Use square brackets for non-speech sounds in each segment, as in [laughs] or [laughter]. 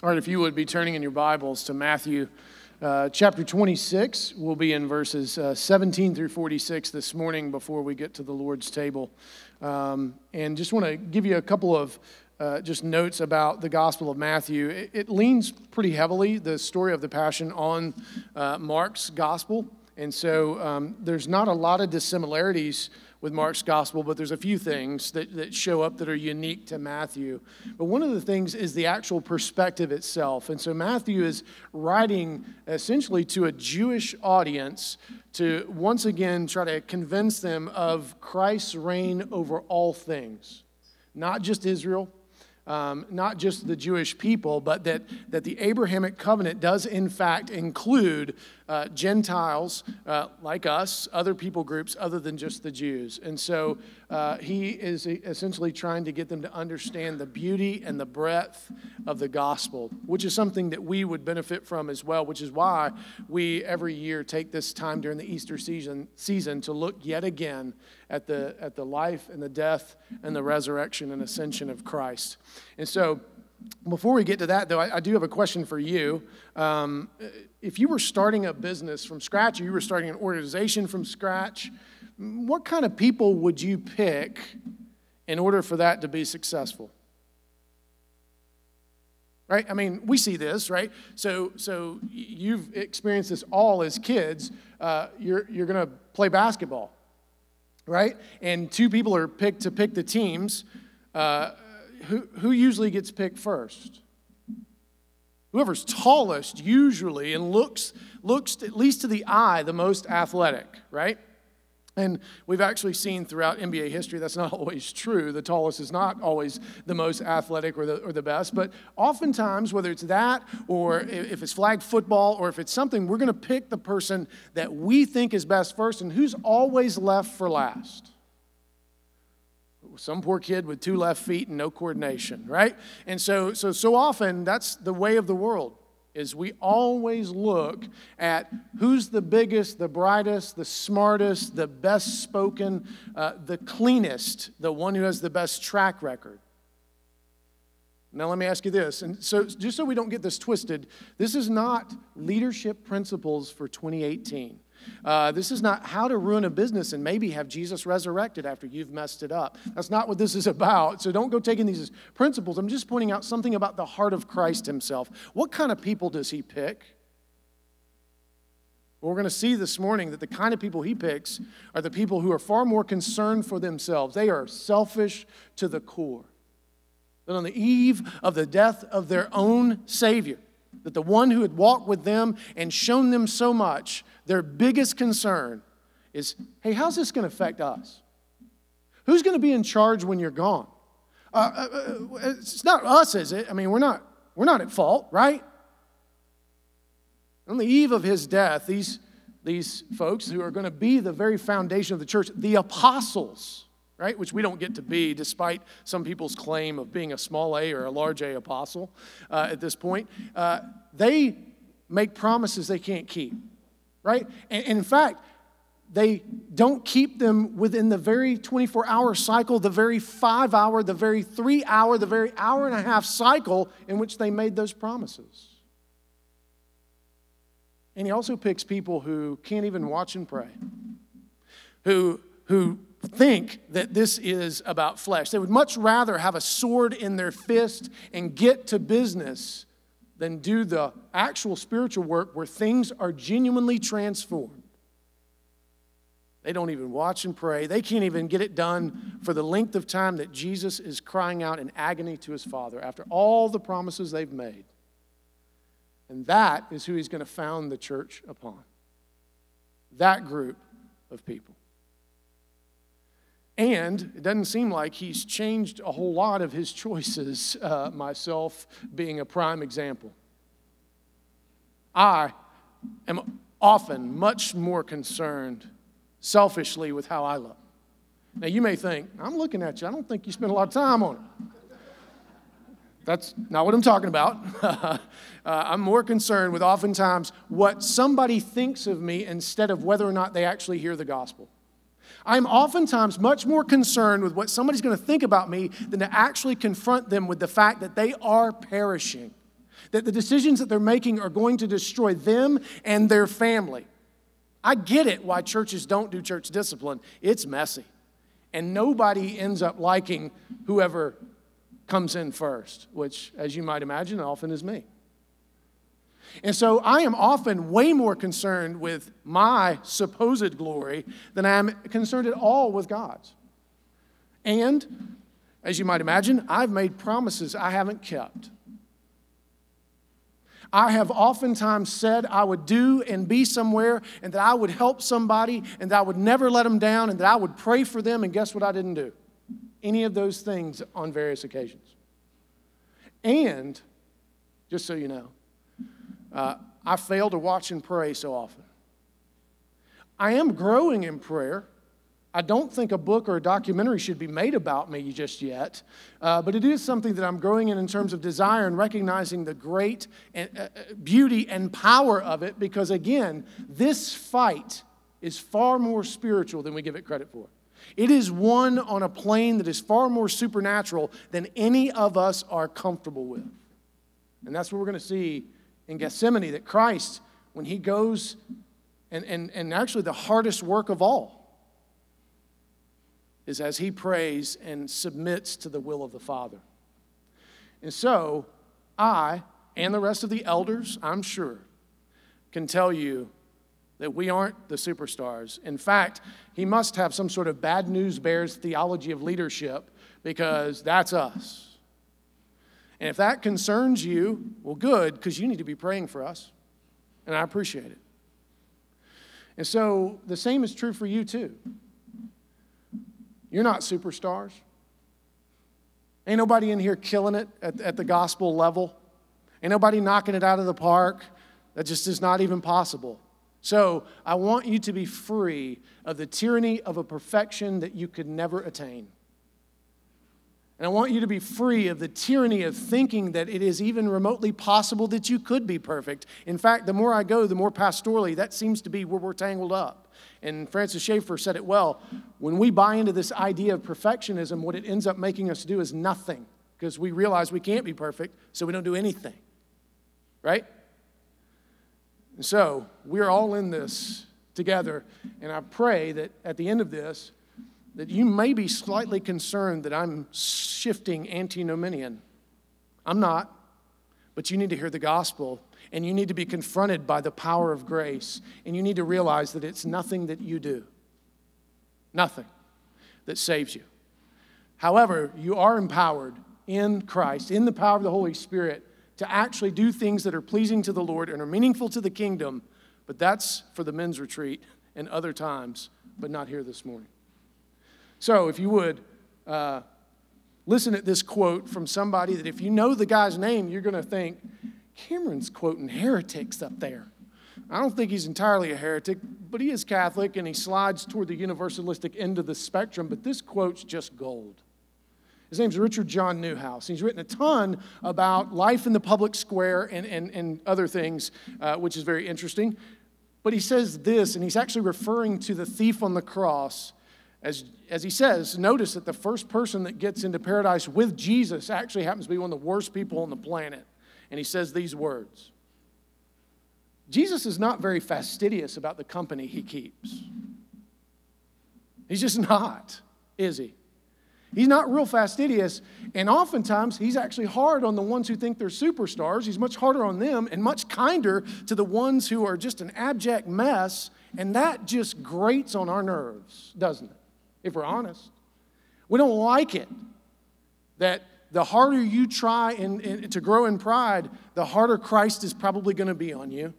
All right, if you would be turning in your Bibles to Matthew uh, chapter 26, we'll be in verses uh, 17 through 46 this morning before we get to the Lord's table. Um, and just want to give you a couple of uh, just notes about the Gospel of Matthew. It, it, leans pretty heavily, the story of the Passion, on uh, Mark's Gospel. And so um, there's not a lot of dissimilarities with Mark's gospel, but there's a few things that, that show up that are unique to Matthew. But one of the things is the actual perspective itself. And so Matthew is writing essentially to a Jewish audience to once again try to convince them of Christ's reign over all things, not just Israel, um, not just the Jewish people, but that, that the Abrahamic covenant does, in fact, include uh, Gentiles uh, like us, other people groups other than just the Jews. And so uh, he is essentially trying to get them to understand the beauty and the breadth of the gospel, which is something that we would benefit from as well, which is why we every year take this time during the Easter season, season to look yet again at the, at the life and the death and the resurrection and ascension of Christ. And so, before we get to that, though, I, I do have a question for you. Um, if you were starting a business from scratch, or you were starting an organization from scratch, what kind of people would you pick in order for that to be successful? Right? I mean, we see this, right? So, so you've experienced this all as kids. Uh, you're you're going to play basketball, right? And two people are picked to pick the teams. Uh, who, who usually gets picked first? Whoever's tallest usually and looks, looks at least to the eye the most athletic, right? And we've actually seen throughout NBA history that's not [laughs] always true. The tallest is not always the most athletic or the, or the best. But oftentimes, whether it's that or if it's flag football or if it's something, we're going to pick the person that we think is best first and who's always left for last some poor kid with two left feet and no coordination, right? And so, so, so often that's the way of the world is we always look at who's the biggest, the brightest, the smartest, the best spoken, uh, the cleanest, the one who has the best track record. Now, let me ask you this, and so just so we don't get this twisted, this is not leadership principles for 2018. Uh, this is not how to ruin a business and maybe have Jesus resurrected after you've messed it up. That's not what this is about. So don't go taking these principles. I'm just pointing out something about the heart of Christ himself. What kind of people does he pick? Well, we're going to see this morning that the kind of people he picks are the people who are far more concerned for themselves. They are selfish to the core. That on the eve of the death of their own Savior, that the one who had walked with them and shown them so much their biggest concern is hey, how's this going to affect us? Who's going to be in charge when you're gone? Uh, uh, uh, it's not us, is it? I mean, we're not, we're not at fault, right? On the eve of his death, these, these folks who are going to be the very foundation of the church, the apostles, right, which we don't get to be despite some people's claim of being a small a or a large a apostle uh, at this point, uh, they make promises they can't keep right? And, in fact, they don't keep them within the very 24 hour cycle, the very five hour, the very three hour, the very hour and a half cycle in which they made those promises. And he also picks people who can't even watch and pray, who, who think that this is about flesh. They would much rather have a sword in their fist and get to business than do the actual spiritual work where things are genuinely transformed. They don't even watch and pray. They can't even get it done for the length of time that Jesus is crying out in agony to his Father after all the promises they've made. And that is who he's going to found the church upon. That group of people. And it doesn't seem like he's changed a whole lot of his choices, uh, myself being a prime example. I am often much more concerned selfishly with how I look. Now, you may think, I'm looking at you, I don't think you spend a lot of time on it. That's not what I'm talking about. [laughs] uh, I'm more concerned with oftentimes what somebody thinks of me instead of whether or not they actually hear the gospel. I'm oftentimes much more concerned with what somebody's going to think about me than to actually confront them with the fact that they are perishing, that the decisions that they're making are going to destroy them and their family. I get it why churches don't do church discipline. It's messy. And nobody ends up liking whoever comes in first, which, as you might imagine, often is me. And so I am often way more concerned with my supposed glory than I am concerned at all with God's. And, as you might imagine, I've made promises I haven't kept. I have oftentimes said I would do and be somewhere and that I would help somebody and that I would never let them down and that I would pray for them, and guess what I didn't do? Any of those things on various occasions. And, just so you know, uh, I fail to watch and pray so often. I am growing in prayer. I don't think a book or a documentary should be made about me just yet, uh, but it is something that I'm growing in in terms of desire and recognizing the great and, uh, uh, beauty and power of it because, again, this fight is far more spiritual than we give it credit for. It is one on a plane that is far more supernatural than any of us are comfortable with. And that's what we're going to see in Gethsemane that Christ, when he goes, and, and, and actually the hardest work of all, is as he prays and submits to the will of the Father. And so, I and the rest of the elders, I'm sure, can tell you that we aren't the superstars. In fact, he must have some sort of bad news bears theology of leadership because that's us. And if that concerns you, well, good, because you need to be praying for us. And I appreciate it. And so the same is true for you, too. You're not superstars. Ain't nobody in here killing it at, at the gospel level. Ain't nobody knocking it out of the park. That just is not even possible. So I want you to be free of the tyranny of a perfection that you could never attain. And I want you to be free of the tyranny of thinking that it is even remotely possible that you could be perfect. In fact, the more I go, the more pastorally, that seems to be where we're tangled up. And Francis Schaeffer said it well. When we buy into this idea of perfectionism, what it ends up making us do is nothing because we realize we can't be perfect, so we don't do anything. Right? And so we're all in this together. And I pray that at the end of this, that you may be slightly concerned that I'm shifting antinomian. I'm not, but you need to hear the gospel and you need to be confronted by the power of grace. And you need to realize that it's nothing that you do, nothing that saves you. However, you are empowered in Christ, in the power of the Holy Spirit, to actually do things that are pleasing to the Lord and are meaningful to the kingdom. But that's for the men's retreat and other times, but not here this morning. So, if you would, uh, listen at this quote from somebody that if you know the guy's name, you're going to think, Cameron's quoting heretics up there. I don't think he's entirely a heretic, but he is Catholic and he slides toward the universalistic end of the spectrum. But this quote's just gold. His name's Richard John Neuhaus. He's written a ton about life in the public square and, and, and other things, uh, which is very interesting. But he says this, and he's actually referring to the thief on the cross. As, as he says, notice that the first person that gets into paradise with Jesus actually happens to be one of the worst people on the planet and he says these words Jesus is not very fastidious about the company he keeps. He's just [laughs] not, is he? He's not real fastidious, and oftentimes he's actually hard on the ones who think they're superstars. He's much harder on them and much kinder to the ones who are just an abject mess, and that just grates on our nerves, doesn't it? If we're honest. We don't like it that the harder you try in, in, to grow in pride, the harder Christ is probably going to be on you.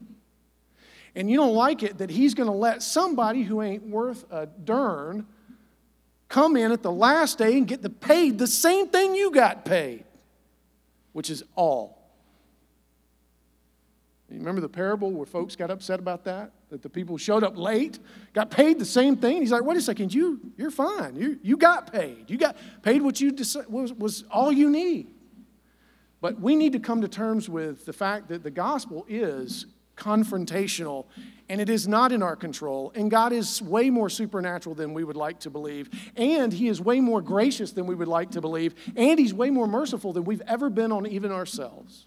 And you don't like it that he's going to let somebody who ain't worth a darn come in at the last day and get the paid the same thing you got paid, which is all. You remember the parable where folks got upset about that? That the people showed up late, got paid the same thing. He's like, wait a second, you, you're fine. You, you got paid. You got paid what you decided was, was all you need. But we need to come to terms with the fact that the gospel is confrontational and it is not in our control. And God is way more supernatural than we would like to believe. And He is way more gracious than we would like to believe. And He's way more merciful than we've ever been on even ourselves.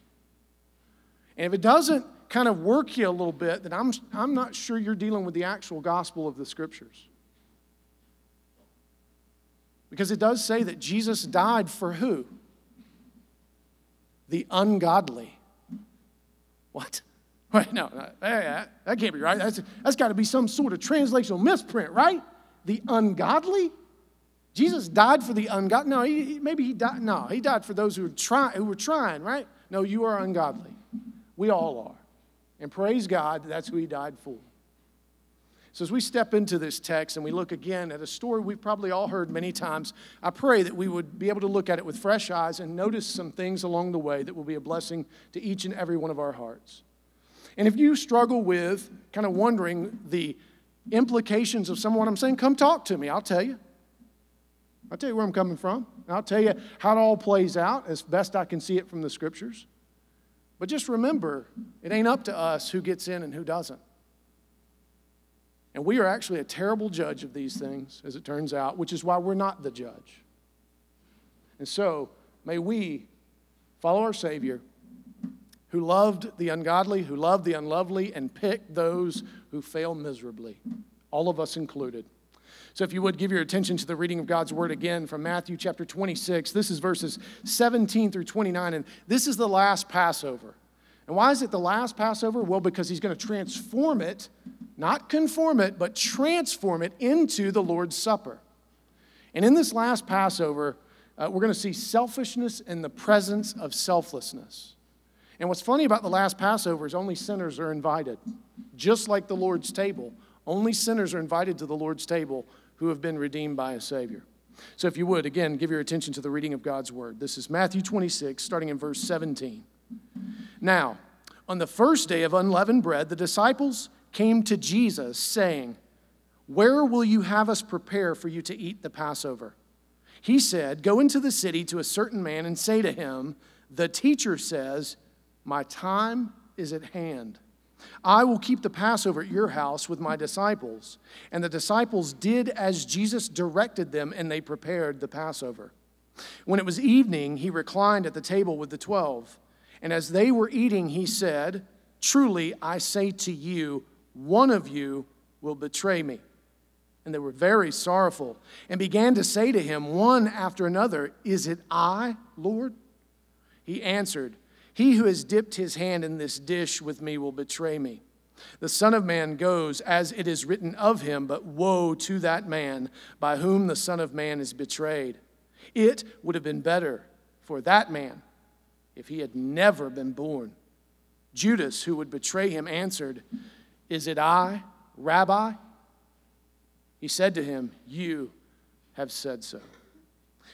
And if it doesn't kind of work you a little bit, that I'm, I'm not sure you're dealing with the actual gospel of the scriptures. Because it does say that Jesus died for who? The ungodly. What? [laughs] Wait, no, no that, that can't be right. That's, that's got to be some sort of translational misprint, right? The ungodly? Jesus died for the ungodly. No, he, maybe he died. No, he died for those who were, try, who were trying, right? No, you are ungodly. We all are. And praise God, that's who he died for. So, as we step into this text and we look again at a story we've probably all heard many times, I pray that we would be able to look at it with fresh eyes and notice some things along the way that will be a blessing to each and every one of our hearts. And if you struggle with kind of wondering the implications of some of what I'm saying, come talk to me. I'll tell you. I'll tell you where I'm coming from. I'll tell you how it all plays out as best I can see it from the scriptures. But just remember, it ain't up to us who gets in and who doesn't. And we are actually a terrible judge of these things, as it turns out, which is why we're not the judge. And so, may we follow our Savior who loved the ungodly, who loved the unlovely, and picked those who fail miserably, all of us included. So, if you would give your attention to the reading of God's word again from Matthew chapter 26, this is verses 17 through 29, and this is the last Passover. And why is it the last Passover? Well, because he's going to transform it, not conform it, but transform it into the Lord's Supper. And in this last Passover, uh, we're going to see selfishness in the presence of selflessness. And what's funny about the last Passover is only sinners are invited, just like the Lord's table. Only sinners are invited to the Lord's table who have been redeemed by a Savior. So, if you would, again, give your attention to the reading of God's Word. This is Matthew 26, starting in verse 17. Now, on the first day of unleavened bread, the disciples came to Jesus, saying, Where will you have us prepare for you to eat the Passover? He said, Go into the city to a certain man and say to him, The teacher says, My time is at hand I will keep the Passover at your house with my disciples. And the disciples did as Jesus directed them, and they prepared the Passover. When it was evening, he reclined at the table with the twelve. And as they were eating, he said, Truly, I say to you, one of you will betray me. And they were very sorrowful and began to say to him one after another, Is it I, Lord? He answered, he who has dipped his hand in this dish with me will betray me. The Son of Man goes as it is written of him, but woe to that man by whom the Son of Man is betrayed. It would have been better for that man if he had never been born. Judas, who would betray him, answered, Is it I, Rabbi? He said to him, You have said so.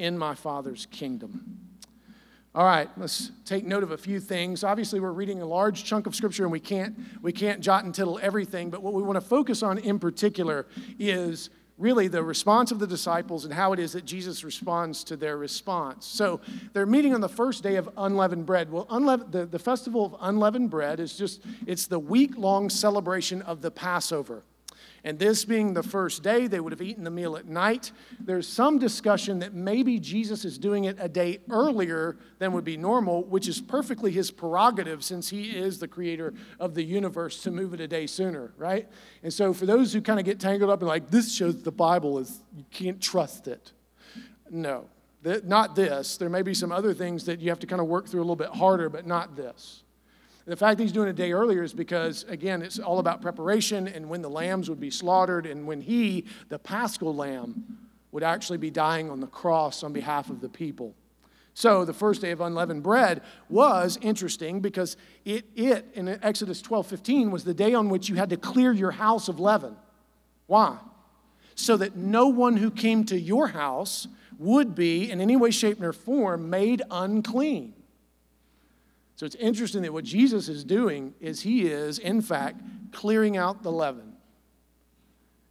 in my Father's kingdom. All right, let's take note of a few things. Obviously, we're reading a large chunk of scripture and we can't, we can't jot and tittle everything, but what we want to focus on in particular is really the response of the disciples and how it is that Jesus responds to their response. So they're meeting on the first day of unleavened bread. Well, unleavened, the, the festival of unleavened bread is just, it's the week-long celebration of the Passover. And this being the first day, they would have eaten the meal at night. There's some discussion that maybe Jesus is doing it a day earlier than would be normal, which is perfectly his prerogative since he is the creator of the universe to move it a day sooner, right? And so for those who kind of get tangled up and like, this shows the Bible is, you can't trust it. No, not this. There may be some other things that you have to kind of work through a little bit harder, but not this. The fact that he's doing it a day earlier is because, again, it's all about preparation and when the lambs would be slaughtered and when he, the paschal lamb, would actually be dying on the cross on behalf of the people. So the first day of unleavened bread was interesting because it, it in Exodus 12 15 was the day on which you had to clear your house of leaven. Why? So that no one who came to your house would be, in any way, shape, or form, made unclean. So it's interesting that what Jesus is doing is he is, in fact, clearing out the leaven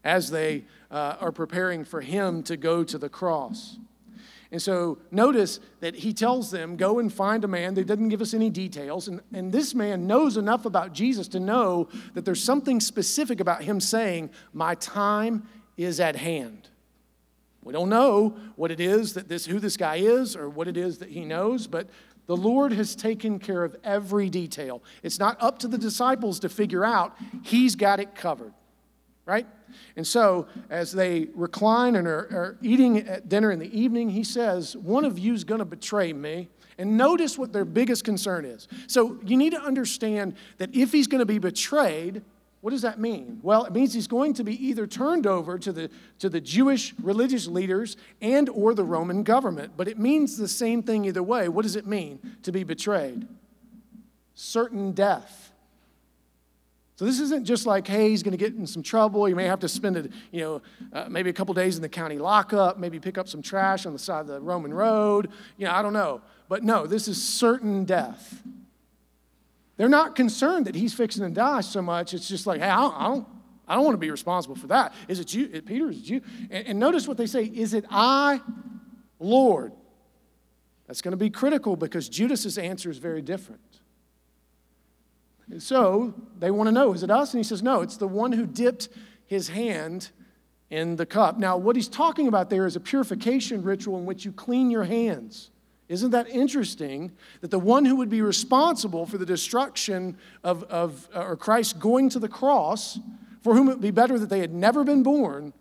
as they uh, are preparing for him to go to the cross. And so notice that he tells them, Go and find a man. They didn't give us any details. And, and this man knows enough about Jesus to know that there's something specific about him saying, My time is at hand. We don't know what it is that this, who this guy is or what it is that he knows, but the Lord has taken care of every detail. It's not up to the disciples to figure out, He's got it covered right? And so, as they recline and are, are eating at dinner in the evening, he says, One of you is going to betray me. And notice what their biggest concern is. So, you need to understand that if he's going to be betrayed, what does that mean? Well, it means he's going to be either turned over to the, to the Jewish religious leaders and or the Roman government. But it means the same thing either way. What does it mean to be betrayed? Certain death. So this isn't just like, hey, he's going to get in some trouble. You may have to spend it, you know, uh, maybe a couple days in the county lockup, maybe pick up some trash on the side of the Roman road. You know, I don't know. But no, this is certain death. They're not concerned that he's fixing to die so much. It's just like, hey, I don't, I don't, I don't want to be responsible for that. Is it you? Peter, is it you? And, and notice what they say Is it I, Lord? That's going to be critical because Judas's answer is very different. So they want to know, is it us? And he says, no, it's the one who dipped his hand in the cup. Now, what he's talking about there is a purification ritual in which you clean your hands. Isn't that interesting that the one who would be responsible for the destruction of, of uh, or Christ going to the cross, for whom it would be better that they had never been born,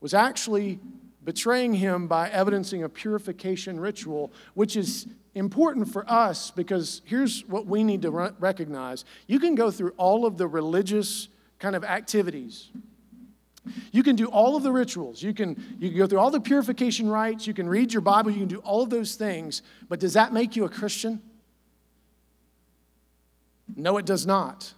was actually betraying him by evidencing a purification ritual, which is important for us because here's what we need to recognize. You can go through all of the religious kind of activities. You can do all of the rituals. You can, you can go through all the purification rites. You can read your Bible. You can do all of those things. But does that make you a Christian? No, it does not.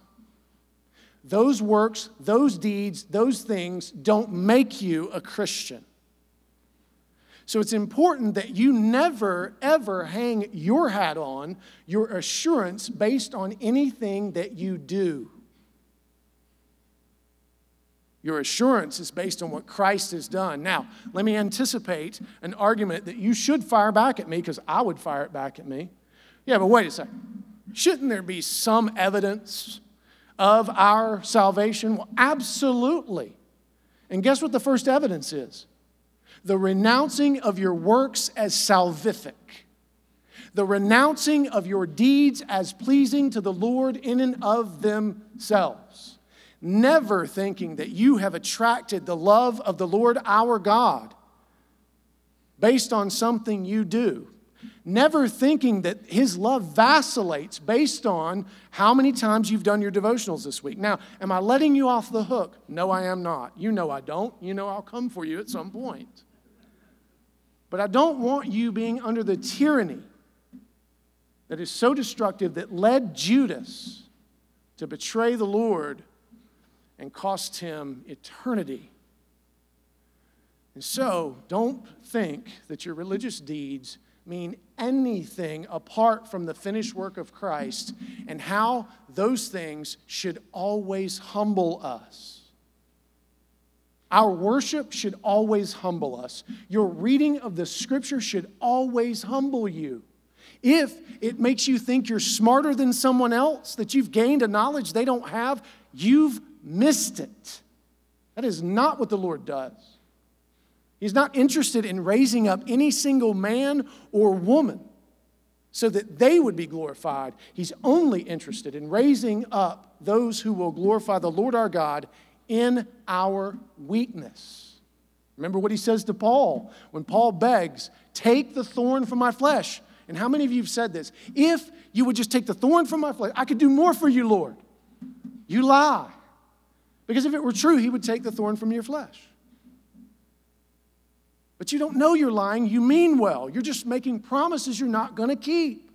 Those works, those deeds, those things don't make you a Christian. So it's important that you never, ever hang your hat on your assurance based on anything that you do. Your assurance is based on what Christ has done. Now, let me anticipate an argument that you should fire back at me because I would fire it back at me. Yeah, but wait a second. Shouldn't there be some evidence of our salvation? Well, absolutely. And guess what the first evidence is? the renouncing of your works as salvific, the renouncing of your deeds as pleasing to the Lord in and of themselves, never thinking that you have attracted the love of the Lord our God based on something you do. Never thinking that his love vacillates based on how many times you've done your devotionals this week. Now, am I letting you off the hook? No, I am not. You know I don't. You know I'll come for you at some point. But I don't want you being under the tyranny that is so destructive that led Judas to betray the Lord and cost him eternity. And so, don't think that your religious deeds mean anything apart from the finished work of Christ and how those things should always humble us. Our worship should always humble us. Your reading of the scripture should always humble you. If it makes you think you're smarter than someone else, that you've gained a knowledge they don't have, you've missed it. That is not what the Lord does. He's not interested in raising up any single man or woman so that they would be glorified. He's only interested in raising up those who will glorify the Lord our God in our weakness. Remember what he says to Paul when Paul begs, Take the thorn from my flesh. And how many of you have said this? If you would just take the thorn from my flesh, I could do more for you, Lord. You lie. Because if it were true, he would take the thorn from your flesh. But you don't know you're lying. You mean well. You're just making promises you're not going to keep.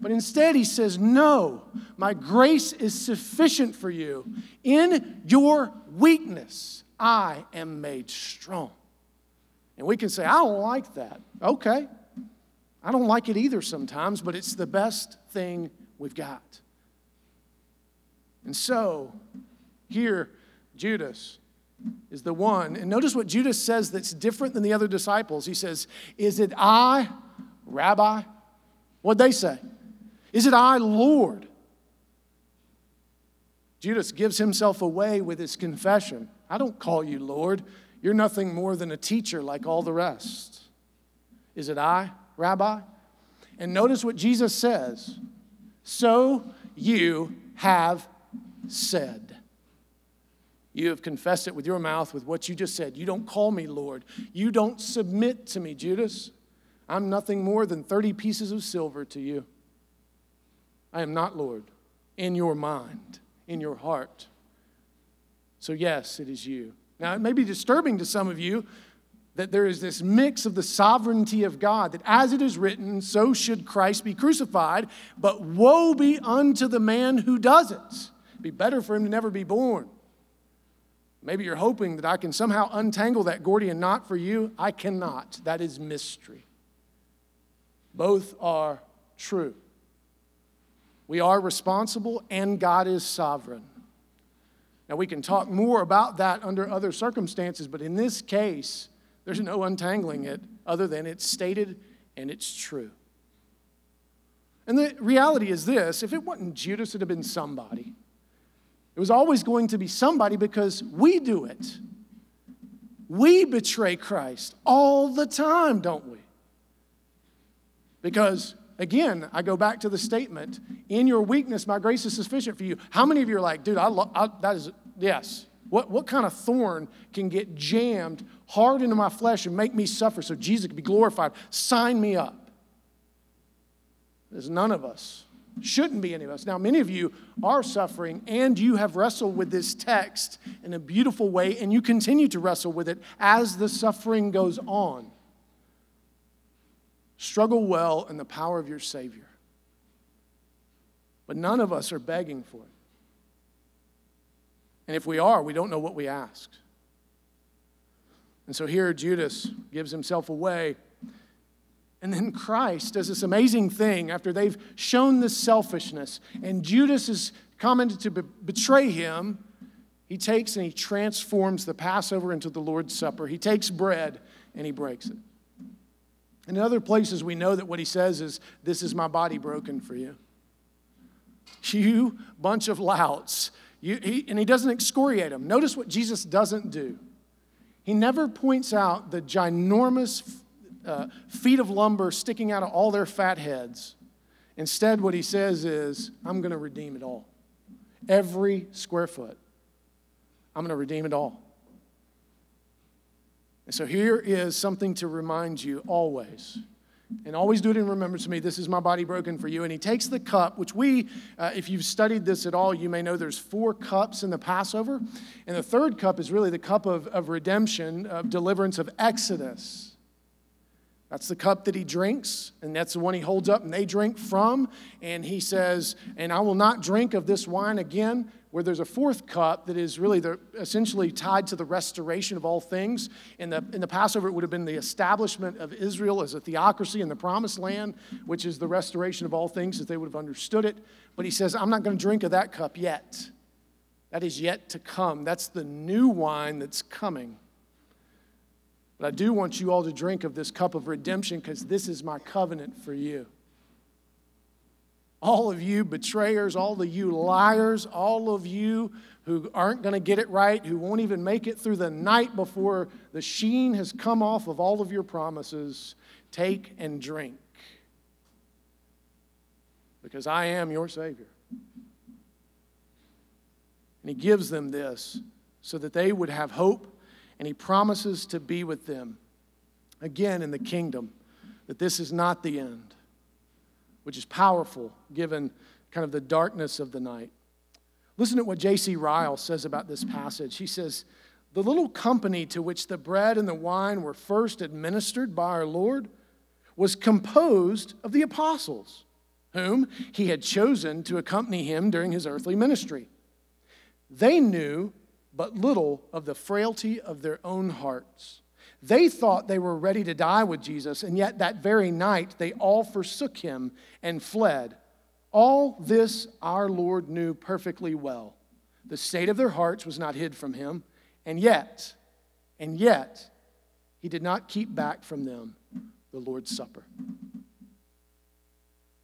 But instead, he says, No, my grace is sufficient for you. In your weakness, I am made strong. And we can say, I don't like that. Okay. I don't like it either sometimes, but it's the best thing we've got. And so, here, Judas is the one. And notice what Judas says that's different than the other disciples. He says, Is it I, Rabbi? What'd they say? Is it I, Lord? Judas gives himself away with his confession I don't call you Lord. You're nothing more than a teacher like all the rest. Is it I, Rabbi? And notice what Jesus says So you have said. You have confessed it with your mouth with what you just said. You don't call me Lord. You don't submit to me, Judas. I'm nothing more than 30 pieces of silver to you. I am not Lord in your mind, in your heart. So, yes, it is you. Now, it may be disturbing to some of you that there is this mix of the sovereignty of God, that as it is written, so should Christ be crucified, but woe be unto the man who does it. Be better for him to never be born. Maybe you're hoping that I can somehow untangle that Gordian knot for you. I cannot. That is mystery. Both are true. We are responsible, and God is sovereign. Now, we can talk more about that under other circumstances, but in this case, there's no untangling it other than it's stated and it's true. And the reality is this if it wasn't Judas, it'd have been somebody. It was always going to be somebody because we do it. We betray Christ all the time, don't we? Because, again, I go back to the statement in your weakness, my grace is sufficient for you. How many of you are like, dude, I, lo- I that is, yes. What, what kind of thorn can get jammed hard into my flesh and make me suffer so Jesus can be glorified? Sign me up. There's none of us. Shouldn't be any of us. Now, many of you are suffering and you have wrestled with this text in a beautiful way, and you continue to wrestle with it as the suffering goes on. Struggle well in the power of your Savior. But none of us are begging for it. And if we are, we don't know what we asked. And so here Judas gives himself away and then Christ does this amazing thing after they've shown this selfishness, and Judas is commented to be- betray him. He takes and he transforms the Passover into the Lord's Supper. He takes bread and he breaks it. And in other places, we know that what he says is, This is my body broken for you. You bunch of louts. You, he, and he doesn't excoriate them. Notice what Jesus doesn't do. He never points out the ginormous uh, feet of lumber sticking out of all their fat heads. Instead, what he says is, I'm going to redeem it all. Every square foot. I'm going to redeem it all. And so here is something to remind you always. And always do it in remembrance of me. This is my body broken for you. And he takes the cup, which we, uh, if you've studied this at all, you may know there's four cups in the Passover. And the third cup is really the cup of, of redemption, of deliverance, of Exodus. That's the cup that he drinks, and that's the one he holds up and they drink from. And he says, And I will not drink of this wine again. Where there's a fourth cup that is really the, essentially tied to the restoration of all things. In the, in the Passover, it would have been the establishment of Israel as a theocracy in the promised land, which is the restoration of all things as they would have understood it. But he says, I'm not going to drink of that cup yet. That is yet to come. That's the new wine that's coming. But I do want you all to drink of this cup of redemption because this is my covenant for you. All of you betrayers, all of you liars, all of you who aren't going to get it right, who won't even make it through the night before the sheen has come off of all of your promises, take and drink. Because I am your Savior. And He gives them this so that they would have hope and he promises to be with them again in the kingdom, that this is not the end, which is powerful given kind of the darkness of the night. Listen to what J.C. Ryle says about this passage. He says, The little company to which the bread and the wine were first administered by our Lord was composed of the apostles, whom he had chosen to accompany him during his earthly ministry. They knew but little of the frailty of their own hearts. They thought they were ready to die with Jesus, and yet that very night they all forsook him and fled. All this our Lord knew perfectly well. The state of their hearts was not hid from him, and yet, and yet, he did not keep back from them the Lord's Supper.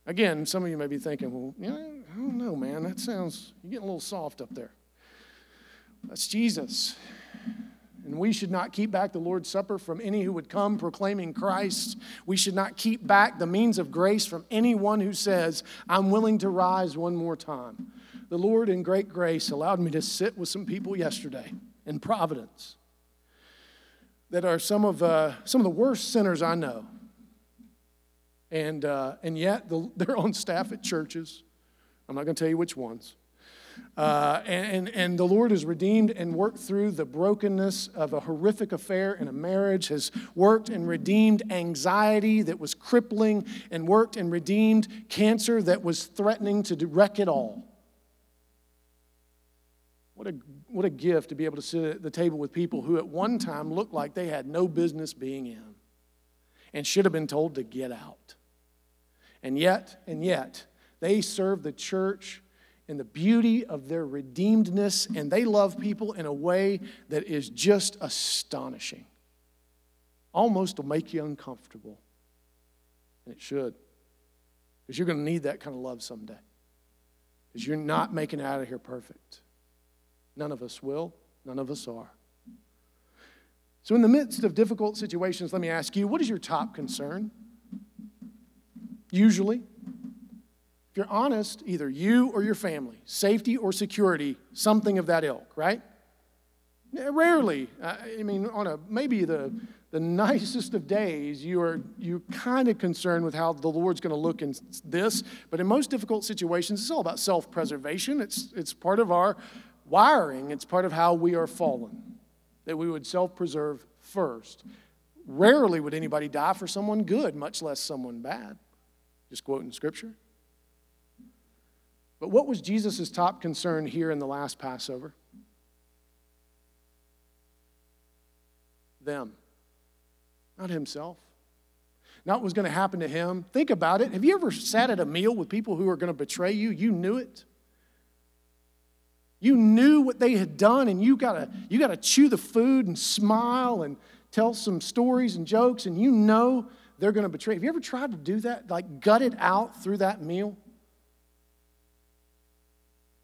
Again, some of you may be thinking, well, know, I don't know, man. That sounds, you're getting a little soft up there. That's Jesus. And we should not keep back the Lord's Supper from any who would come proclaiming Christ. We should not keep back the means of grace from anyone who says, I'm willing to rise one more time. The Lord, in great grace, allowed me to sit with some people yesterday in Providence that are some of, uh, some of the worst sinners I know. And, uh, and yet, the, [laughs] they're on staff at churches. I'm not going to tell you which ones. Uh, and, and the Lord has redeemed and worked through the brokenness of a horrific affair in a marriage, has worked and redeemed anxiety that was crippling, and worked and redeemed cancer that was threatening to wreck it all. What a, what a gift to be able to sit at the table with people who at one time looked like they had no business being in and should have been told to get out. And yet, and yet, they serve the church in the beauty of their redeemedness, and they love people in a way that is just astonishing. Almost will make you uncomfortable. And it should. Because you're going to need that kind of love someday. Because you're not making it out of here perfect. None of us will, none of us are. So, in the midst of difficult situations, let me ask you what is your top concern? Usually, if you're honest, either you or your family, safety or security, something of that ilk, right? Eh, rarely, I mean, on a maybe the, the [laughs] nicest of days, you are you kind of concerned with how the Lord's going to look in this. But in most difficult situations, it's all about self-preservation. It's it's part of our wiring. It's part of how we are fallen, that we would self-preserve first. Rarely would anybody die for someone good, much less someone bad. Just quoting scripture. But what was Jesus' top concern here in the last Passover? Them, not himself. Not what was going to happen to him. Think about it. Have you ever sat at a meal with people who are going to betray you? You knew it. You knew what they had done, and you gotta you gotta chew the food and smile and tell some stories and jokes, and you know they're going to betray. Have you ever tried to do that? Like gut it out through that meal?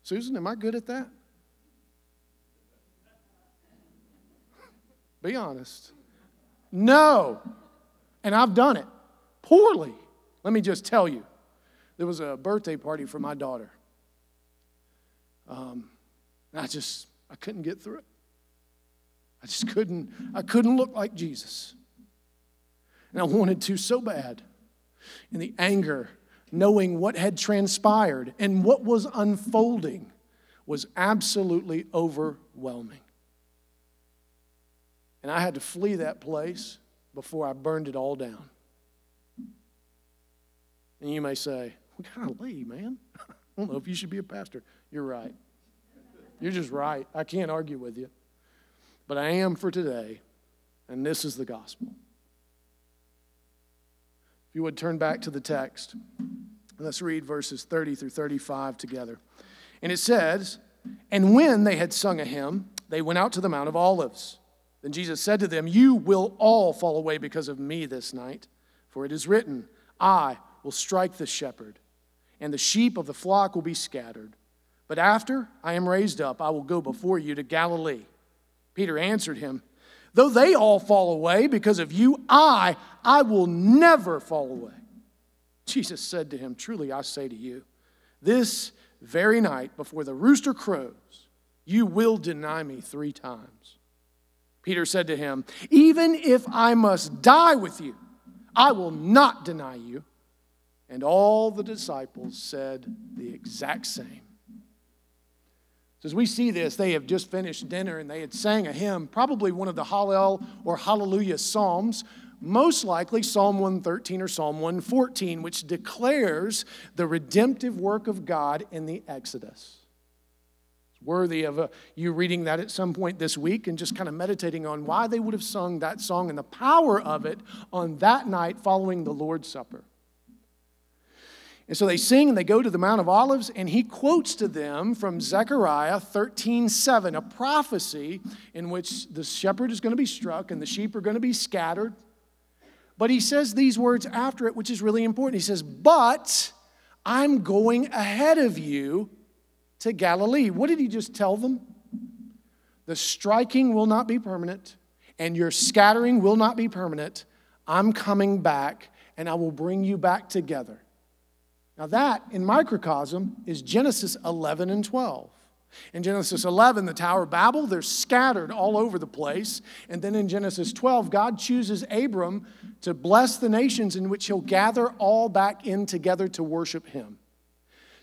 Susan, am I good at that? Be honest. No. And I've done it poorly. Let me just tell you. There was a birthday party for my daughter. Um, I just, I couldn't get through it. I just couldn't, I couldn't look like Jesus. And I wanted to so bad. And the anger, knowing what had transpired and what was unfolding, was absolutely overwhelming. And I had to flee that place before I burned it all down. And you may say, What kind of leave, man? [laughs] I don't know if you should be a pastor. You're right. You're just right. I can't argue with you. But I am for today, and this is the gospel. You would turn back to the text, let's read verses 30 through 35 together. And it says, And when they had sung a hymn, they went out to the Mount of Olives. Then Jesus said to them, You will all fall away because of me this night, for it is written, I will strike the shepherd, and the sheep of the flock will be scattered. But after I am raised up, I will go before you to Galilee. Peter answered him, Though they all fall away because of you, I, I will never fall away. Jesus said to him, Truly I say to you, this very night before the rooster crows, you will deny me three times. Peter said to him, Even if I must die with you, I will not deny you. And all the disciples said the exact same. As we see this, they have just finished dinner and they had sang a hymn, probably one of the Hallel or Hallelujah Psalms, most likely Psalm 113 or Psalm 114, which declares the redemptive work of God in the Exodus. It's worthy of uh, you reading that at some point this week and just kind of meditating on why they would have sung that song and the power of it on that night following the Lord's Supper. And so they sing and they go to the Mount of Olives, and he quotes to them from Zechariah 13 7, a prophecy in which the shepherd is going to be struck and the sheep are going to be scattered. But he says these words after it, which is really important. He says, But I'm going ahead of you to Galilee. What did he just tell them? The striking will not be permanent, and your scattering will not be permanent. I'm coming back, and I will bring you back together. Now, that in microcosm is Genesis 11 and 12. In Genesis 11, the Tower of Babel, they're scattered all over the place. And then in Genesis 12, God chooses Abram to bless the nations in which he'll gather all back in together to worship him.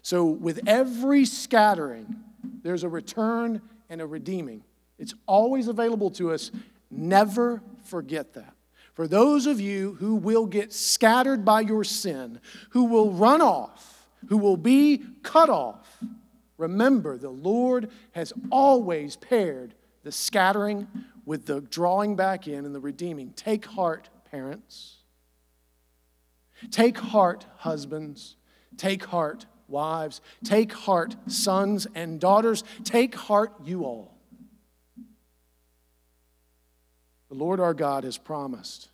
So, with every scattering, there's a return and a redeeming. It's always available to us. Never forget that. For those of you who will get scattered by your sin, who will run off, who will be cut off, remember the Lord has always paired the scattering with the drawing back in and the redeeming. Take heart, parents. Take heart, husbands. Take heart, wives. Take heart, sons and daughters. Take heart, you all. The Lord our God has promised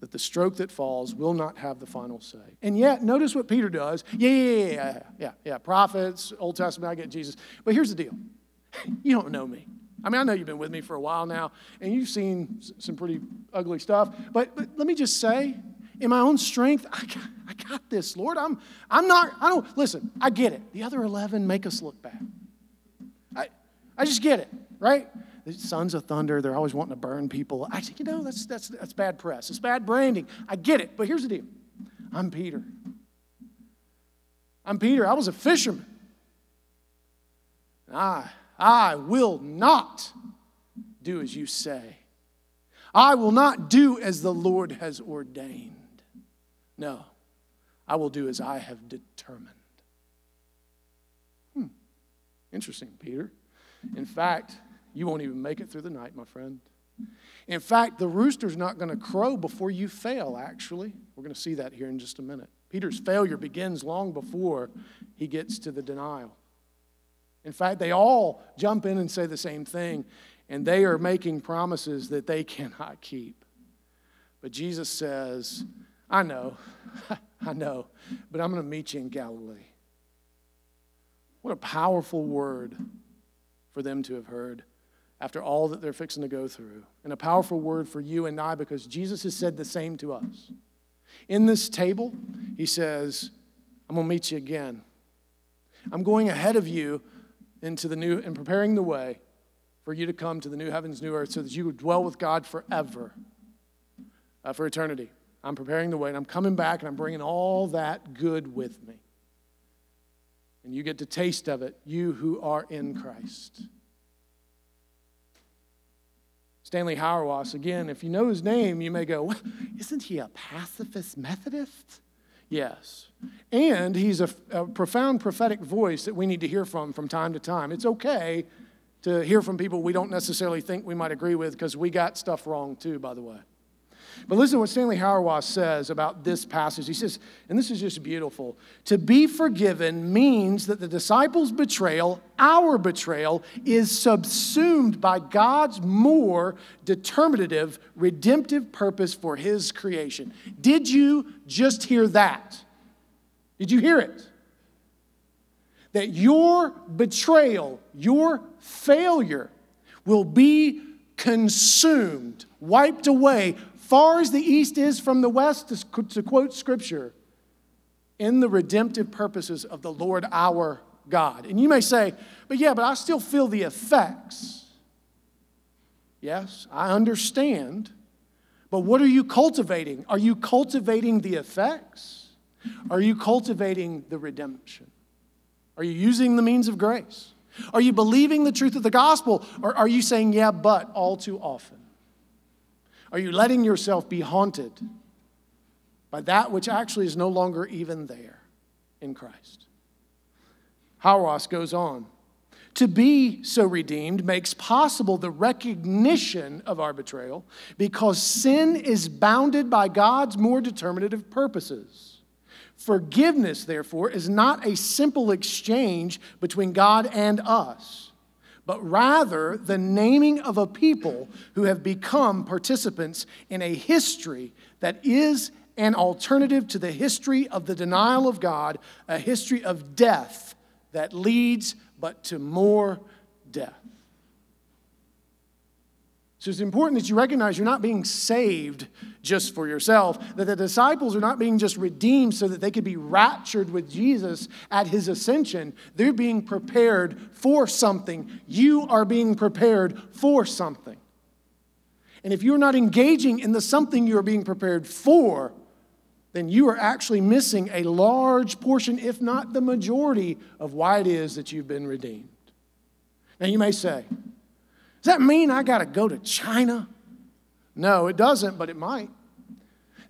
that the stroke that falls will not have the final say. And yet, notice what Peter does. Yeah, yeah, yeah, yeah, yeah, yeah. Prophets, Old Testament, I get Jesus. But here's the deal [laughs] you don't know me. I mean, I know you've been with me for a while now, and you've seen some pretty ugly stuff. But, but let me just say, in my own strength, I got, I got this, Lord. I'm, I'm not, I don't, listen, I get it. The other 11 make us look bad. I, I just get it, right? Sons of thunder, they're always wanting to burn people. I said, you know, that's, that's, that's bad press. It's bad branding. I get it. But here's the deal I'm Peter. I'm Peter. I was a fisherman. I, I will not do as you say. I will not do as the Lord has ordained. No, I will do as I have determined. Hmm. Interesting, Peter. In fact, you won't even make it through the night, my friend. In fact, the rooster's not going to crow before you fail, actually. We're going to see that here in just a minute. Peter's failure begins long before he gets to the denial. In fact, they all jump in and say the same thing, and they are making promises that they [laughs] cannot keep. But Jesus says, I know, [laughs] I know, but I'm going to meet you in Galilee. What a powerful word for them to have heard after all that they're fixing to go through. And a powerful word for you and I because Jesus has said the same to us. In this table, he says, I'm going to meet you again. I'm going ahead of you into the new and preparing the way for you to come to the new heavens, new earth, so that you would dwell with God forever, uh, for eternity. I'm preparing the way, and I'm coming back, and I'm bringing all that good with me. And you get to taste of it, you who are in Christ. Stanley Hauerwas, again, if you know his name, you may go, Isn't he a pacifist Methodist? Yes. And he's a, a, profound prophetic voice that we need to hear from from time to time. It's okay to hear from people we don't necessarily think we might agree with because we got stuff wrong too, by the way. But listen to what Stanley Hauerwas says about this passage. He says, and this is just beautiful to be forgiven means that the disciples' betrayal, our betrayal, is subsumed by God's more determinative, redemptive purpose for his creation. Did you just hear that? Did you hear it? That your betrayal, your failure, will be consumed, wiped away far as the east is from the west, to, quote scripture, in the redemptive purposes of the Lord our God. And you may say, but yeah, but I still feel the effects. Yes, I understand. But what are you cultivating? Are you cultivating the effects? Are you cultivating the redemption? Are you using the means of grace? Are you believing the truth of the gospel? Or are you saying, yeah, but all too often? Are you letting yourself be haunted by that which actually is no longer even there in Christ? Hauerwas goes on to be so redeemed makes possible the recognition of our betrayal because sin is bounded by God's more determinative purposes. Forgiveness, therefore, is not a simple exchange between God and us, but rather the naming of a people who have become participants in a history that is an alternative to the history of the denial of God, a history of death that leads but to more death. So it's important that you recognize you're not being saved just for yourself, that the disciples are not being just redeemed so that they could be raptured with Jesus at his ascension. They're being prepared for something. You are being prepared for something. And if you're not engaging in the something you're being prepared for, then you are actually missing a large portion, if not the majority, of why it is that you've been redeemed. Now you may say, does that mean I got to go to China? No, it doesn't, but it might.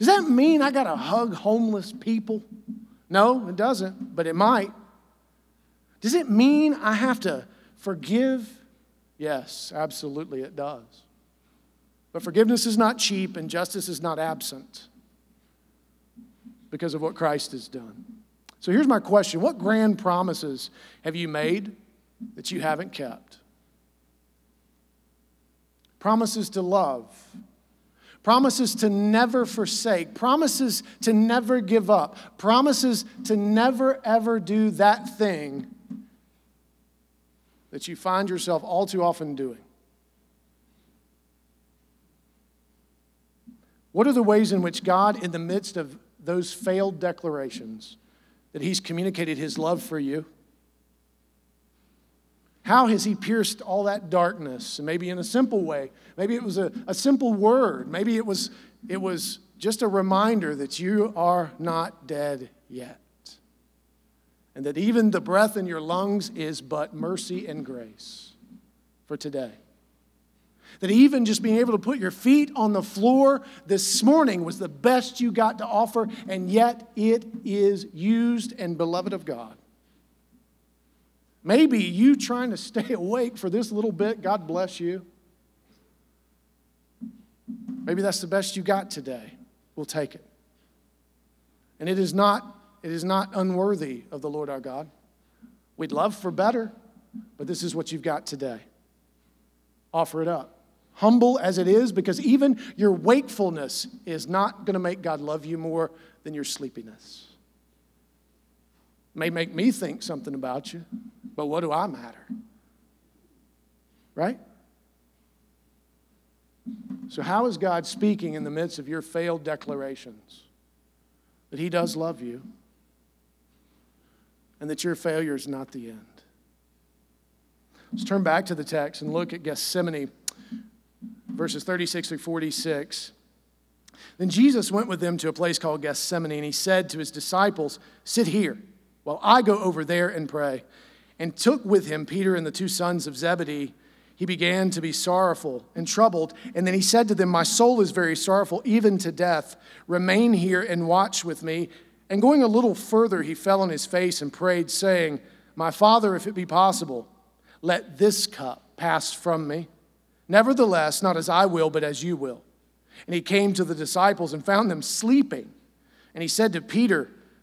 Does that mean I got to hug homeless people? No, it doesn't, but it might. Does it mean I have to forgive? Yes, absolutely it does. But forgiveness is not cheap and justice is not absent because of what Christ has done. So here's my question What grand promises have you made that you haven't kept? Promises to love, promises to never forsake, promises to never give up, promises to never ever do that thing that you find yourself all too often doing. What are the ways in which God, in the midst of those failed declarations that He's communicated His love for you? How has He pierced all that darkness? And maybe in a simple way. Maybe it was a, a simple word. Maybe it was, it was just a reminder that you are not dead yet. And that even the breath in your lungs is but mercy and grace for today. That even just being able to put your feet on the floor this morning was the best you got to offer, and yet it is used and beloved of God. Maybe you trying to stay [laughs] awake for this little bit, God bless you. Maybe that's the best you got today. We'll take it. And it is not, it is not unworthy of the Lord our God. We'd love for better, but this is what you've got today. Offer it up humble as it is, because even your wakefulness is not going to make God love you more than your sleepiness. May make me think something about you, but what do I matter? Right? So, how is God speaking in the midst of your failed declarations that He does love you and that your failure is not the end? Let's turn back to the text and look at Gethsemane verses 36 through 46. Then Jesus went with them to a place called Gethsemane, and he said to his disciples, Sit here while I go over there and pray. And took with him Peter and the two sons of Zebedee. He began to be sorrowful and troubled. And then he said to them, My soul is very sorrowful, even to death. Remain here and watch with me. And going a little further, he fell on his face and prayed, saying, My father, if it be possible, let this cup pass from me. Nevertheless, not as I will, but as you will. And he came to the disciples and found them sleeping. And he said to Peter,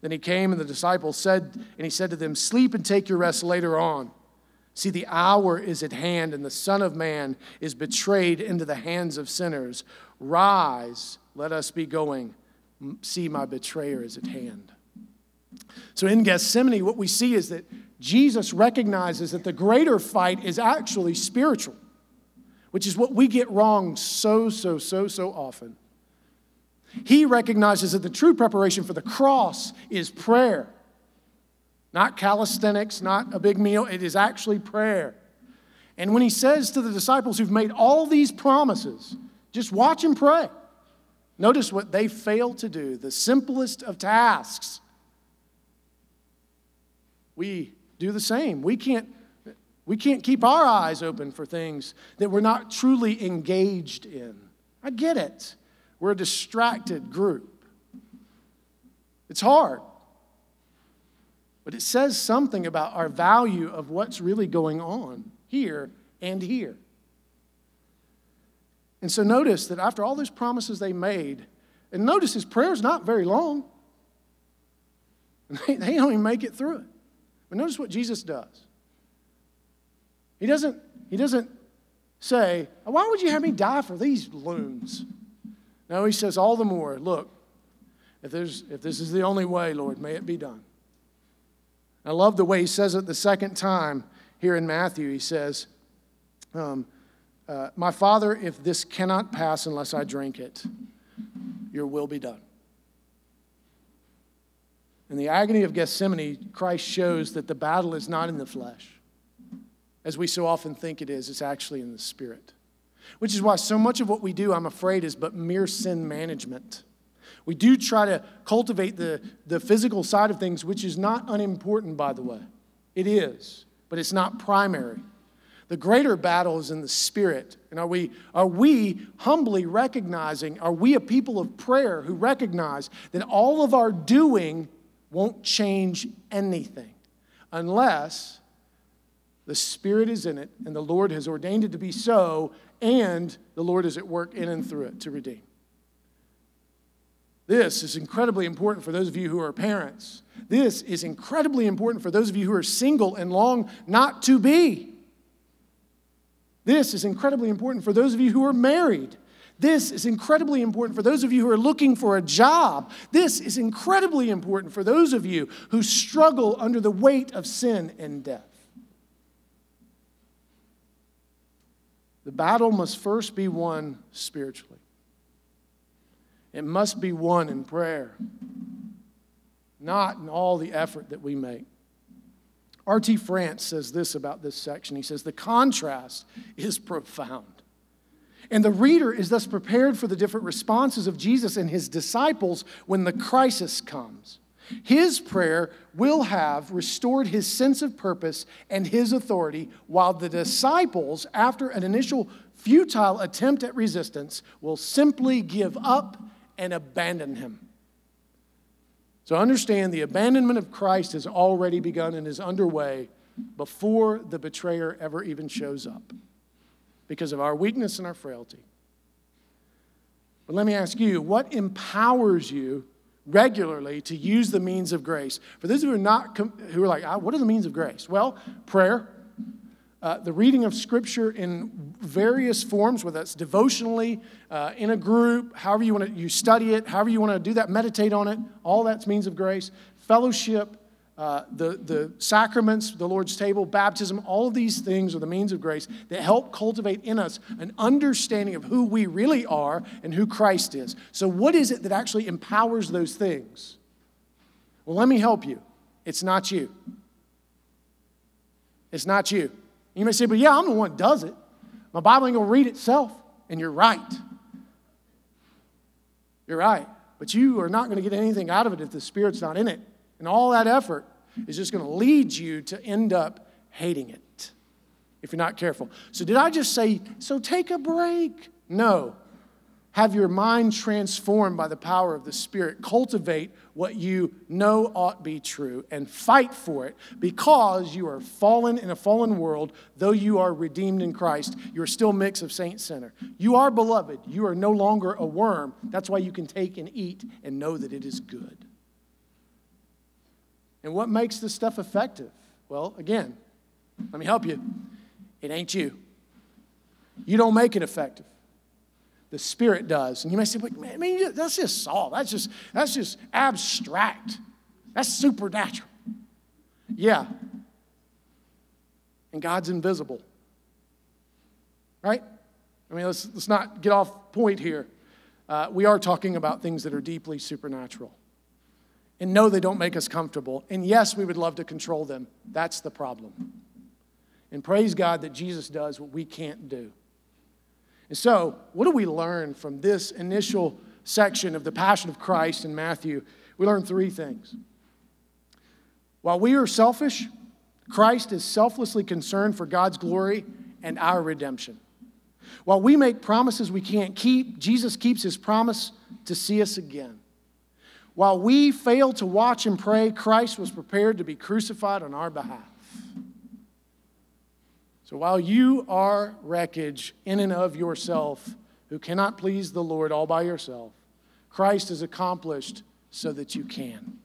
Then he came, and the disciples said, and he said to them, Sleep and take your rest later on. See, the hour is at hand, and the Son of Man is betrayed into the hands of sinners. Rise, let us be going. See, my betrayer is at hand. So in Gethsemane, what we see is that Jesus recognizes that the greater fight is actually spiritual which is what we get wrong so, so, so, so often. He recognizes that the true preparation for the cross is prayer, not calisthenics, not a big meal. It is actually prayer. And when he says to the disciples who've made all these promises, just watch and pray. Notice what they fail to do, the simplest of tasks. We do the same. We can't, we can't keep our eyes open for things that we're not truly engaged in. I get it. We're a distracted group. It's hard. But it says something about our value of what's really going on here and here. And so notice that after all those promises they made, and notice his prayer's not very long. [laughs] They, they don't even make it through it. But notice what Jesus does. He doesn't, he doesn't say, Why would you have me die for these loons? No, he says, All the more, look, if, there's, if this is the only way, Lord, may it be done. I love the way he says it the second time here in Matthew. He says, um, uh, My Father, if this cannot pass unless I drink it, your will be done. In the agony of Gethsemane, Christ shows that the battle is not in the flesh, as we so often think it is, it's actually in the spirit. Which is why so much of what we do, I'm afraid, is but mere sin management. We do try to cultivate the, the physical side of things, which is not unimportant, by the way. It is, but it's not primary. The greater battle is in the spirit. And are we, are we humbly recognizing, are we a people of prayer who recognize that all of our doing won't change anything unless the Spirit is in it and the Lord has ordained it to be so, and the Lord is at work in and through it to redeem. This is incredibly important for those of you who are parents. This is incredibly important for those of you who are single and long not to be. This is incredibly important for those of you who are married. This is incredibly important for those of you who are looking for a job. This is incredibly important for those of you who struggle under the weight of sin and death. The battle must first be won spiritually, it must be won in prayer, not in all the effort that we make. R.T. France says this about this section. He says, The contrast is profound. And the reader is thus prepared for the different responses of Jesus and his disciples when the crisis comes. His prayer will have restored his sense of purpose and his authority, while the disciples, after an initial futile attempt at resistance, will simply give up and abandon him. So understand the abandonment of Christ has already begun and is underway before the betrayer ever even shows up because of our weakness and our frailty. But let me ask you what empowers you regularly to use the means of grace? For those who are not who are like, ah, what are the means of grace? Well, prayer, uh, the reading of Scripture in various forms, whether that's devotionally, uh, in a group, however you want to you study it, however you want to do that, meditate on it, all that's means of grace. Fellowship, uh, the, the sacraments, the Lord's table, baptism, all of these things are the means of grace that help cultivate in us an understanding of who we really are and who Christ is. So, what is it that actually empowers those things? Well, let me help you. It's not you. It's not you. You may say, but yeah, I'm the one that does it. My Bible ain't going to read itself. And you're right. You're right. But you are not going to get anything out of it if the Spirit's not in it. And all that effort is just going to lead you to end up hating it if you're not careful. So, did I just say, so take a break? No. Have your mind transformed by the power of the Spirit. Cultivate what you know ought to be true and fight for it because you are fallen in a fallen world. Though you are redeemed in Christ, you are still mix of saint sinner. You are beloved. You are no longer a worm. That's why you can take and eat and know that it is good. And what makes this stuff effective? Well, again, let me help you. It ain't you. You don't make it effective. The Spirit does. And you may say, but man, I mean, that's just Saul. That's just, that's just abstract. That's supernatural. Yeah. And God's invisible. Right? I mean, let's, let's not get off point here. Uh, we are talking about things that are deeply supernatural. And no, they don't make us comfortable. And yes, we would love to control them. That's the problem. And praise God that Jesus does what we can't do. And so, what do we learn from this initial section of the Passion of Christ in Matthew? We learn three things. While we are selfish, Christ is selflessly concerned for God's glory and our redemption. While we make promises we can't keep, Jesus keeps his promise to see us again. While we fail to watch and pray, Christ was prepared to be crucified on our behalf. So while you are wreckage in and of yourself, who cannot please the Lord all by yourself, Christ has accomplished so that you can.